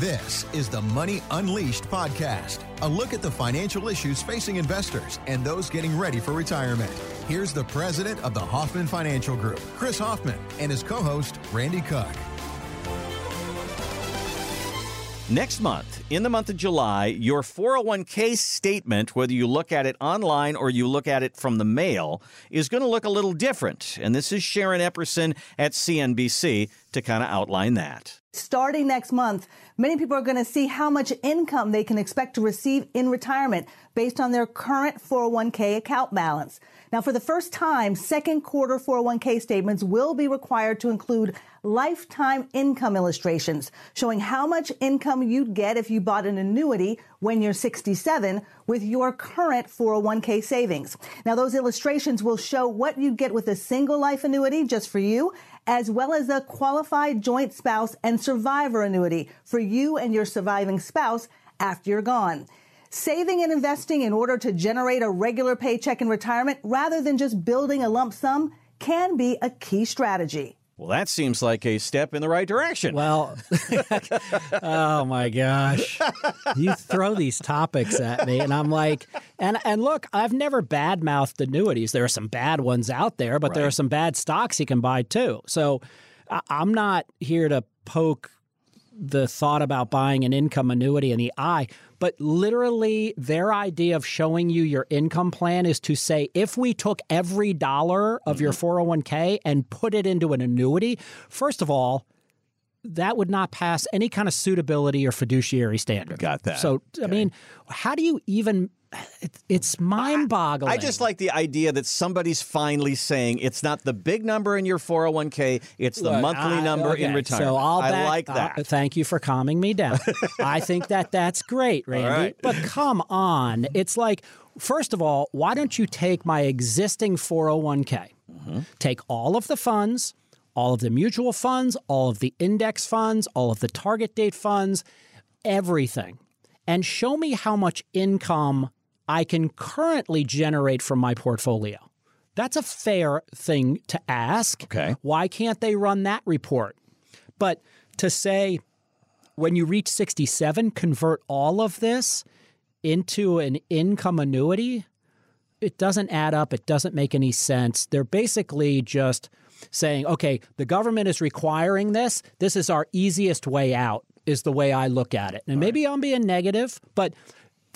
This is the Money Unleashed podcast, a look at the financial issues facing investors and those getting ready for retirement. Here's the president of the Hoffman Financial Group, Chris Hoffman, and his co host, Randy Cook. Next month, in the month of July, your 401k statement, whether you look at it online or you look at it from the mail, is going to look a little different. And this is Sharon Epperson at CNBC to kind of outline that. Starting next month, many people are going to see how much income they can expect to receive in retirement based on their current 401k account balance. Now, for the first time, second quarter 401k statements will be required to include lifetime income illustrations showing how much income you'd get if you bought an annuity when you're 67 with your current 401k savings. Now, those illustrations will show what you'd get with a single life annuity just for you as well as a qualified joint spouse and survivor annuity for you and your surviving spouse after you're gone. Saving and investing in order to generate a regular paycheck in retirement rather than just building a lump sum can be a key strategy. Well, that seems like a step in the right direction. Well, oh my gosh. You throw these topics at me, and I'm like, and, and look, I've never bad mouthed annuities. There are some bad ones out there, but right. there are some bad stocks you can buy too. So I'm not here to poke the thought about buying an income annuity in the eye, but literally their idea of showing you your income plan is to say if we took every dollar of mm-hmm. your 401k and put it into an annuity, first of all, that would not pass any kind of suitability or fiduciary standard. Got that. So, okay. I mean, how do you even it's mind boggling. I just like the idea that somebody's finally saying it's not the big number in your 401k, it's the Look, monthly number okay. in retirement. So I'll I like that. Uh, thank you for calming me down. I think that that's great, Randy. Right. But come on. It's like, first of all, why don't you take my existing 401k, mm-hmm. take all of the funds, all of the mutual funds, all of the index funds, all of the target date funds, everything, and show me how much income I can currently generate from my portfolio. That's a fair thing to ask. Okay. Why can't they run that report? But to say when you reach 67, convert all of this into an income annuity, it doesn't add up. It doesn't make any sense. They're basically just saying, okay, the government is requiring this. This is our easiest way out, is the way I look at it. And maybe I'm being negative, but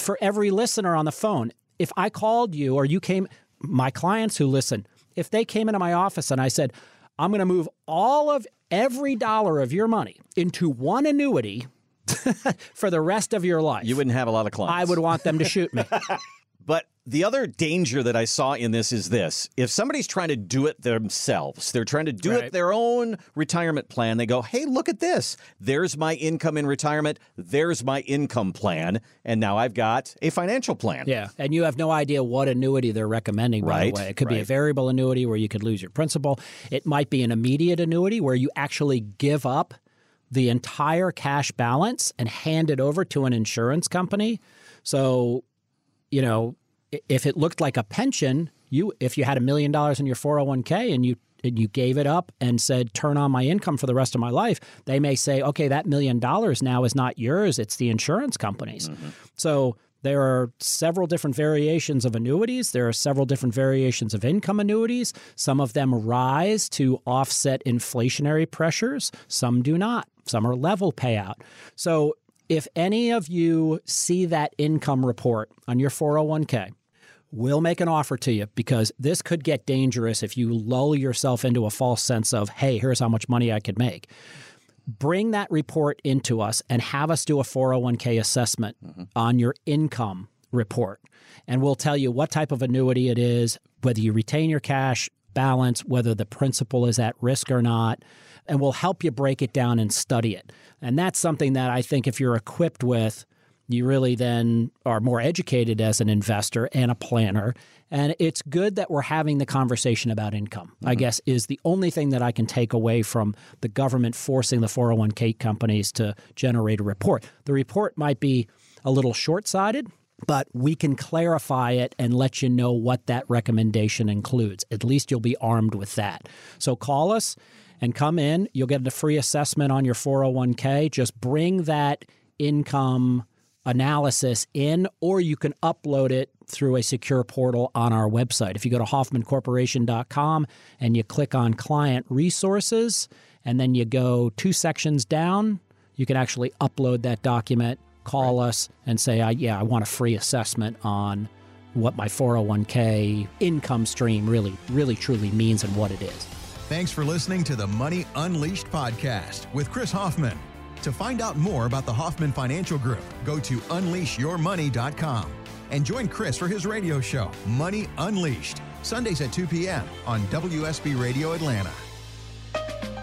for every listener on the phone. If I called you or you came, my clients who listen, if they came into my office and I said, I'm going to move all of every dollar of your money into one annuity for the rest of your life. You wouldn't have a lot of clients. I would want them to shoot me. but the other danger that I saw in this is this. If somebody's trying to do it themselves, they're trying to do right. it their own retirement plan, they go, hey, look at this. There's my income in retirement. There's my income plan. And now I've got a financial plan. Yeah. And you have no idea what annuity they're recommending, by right. the way. It could right. be a variable annuity where you could lose your principal. It might be an immediate annuity where you actually give up the entire cash balance and hand it over to an insurance company. So, you know, if it looked like a pension, you if you had a million dollars in your 401k and you and you gave it up and said turn on my income for the rest of my life, they may say, okay, that million dollars now is not yours; it's the insurance companies. Mm-hmm. So there are several different variations of annuities. There are several different variations of income annuities. Some of them rise to offset inflationary pressures, some do not. Some are level payout. So if any of you see that income report on your 401k, we'll make an offer to you because this could get dangerous if you lull yourself into a false sense of, hey, here's how much money I could make. Bring that report into us and have us do a 401k assessment mm-hmm. on your income report. And we'll tell you what type of annuity it is, whether you retain your cash balance, whether the principal is at risk or not, and we'll help you break it down and study it. And that's something that I think if you're equipped with, you really then are more educated as an investor and a planner. And it's good that we're having the conversation about income, mm-hmm. I guess, is the only thing that I can take away from the government forcing the 401k companies to generate a report. The report might be a little short sighted, but we can clarify it and let you know what that recommendation includes. At least you'll be armed with that. So call us and come in. You'll get a free assessment on your 401k. Just bring that income analysis in, or you can upload it through a secure portal on our website. If you go to hoffmancorporation.com and you click on client resources, and then you go two sections down, you can actually upload that document, call right. us, and say, I, Yeah, I want a free assessment on what my 401k income stream really, really, truly means and what it is. Thanks for listening to the Money Unleashed podcast with Chris Hoffman. To find out more about the Hoffman Financial Group, go to unleashyourmoney.com and join Chris for his radio show, Money Unleashed, Sundays at 2 p.m. on WSB Radio Atlanta.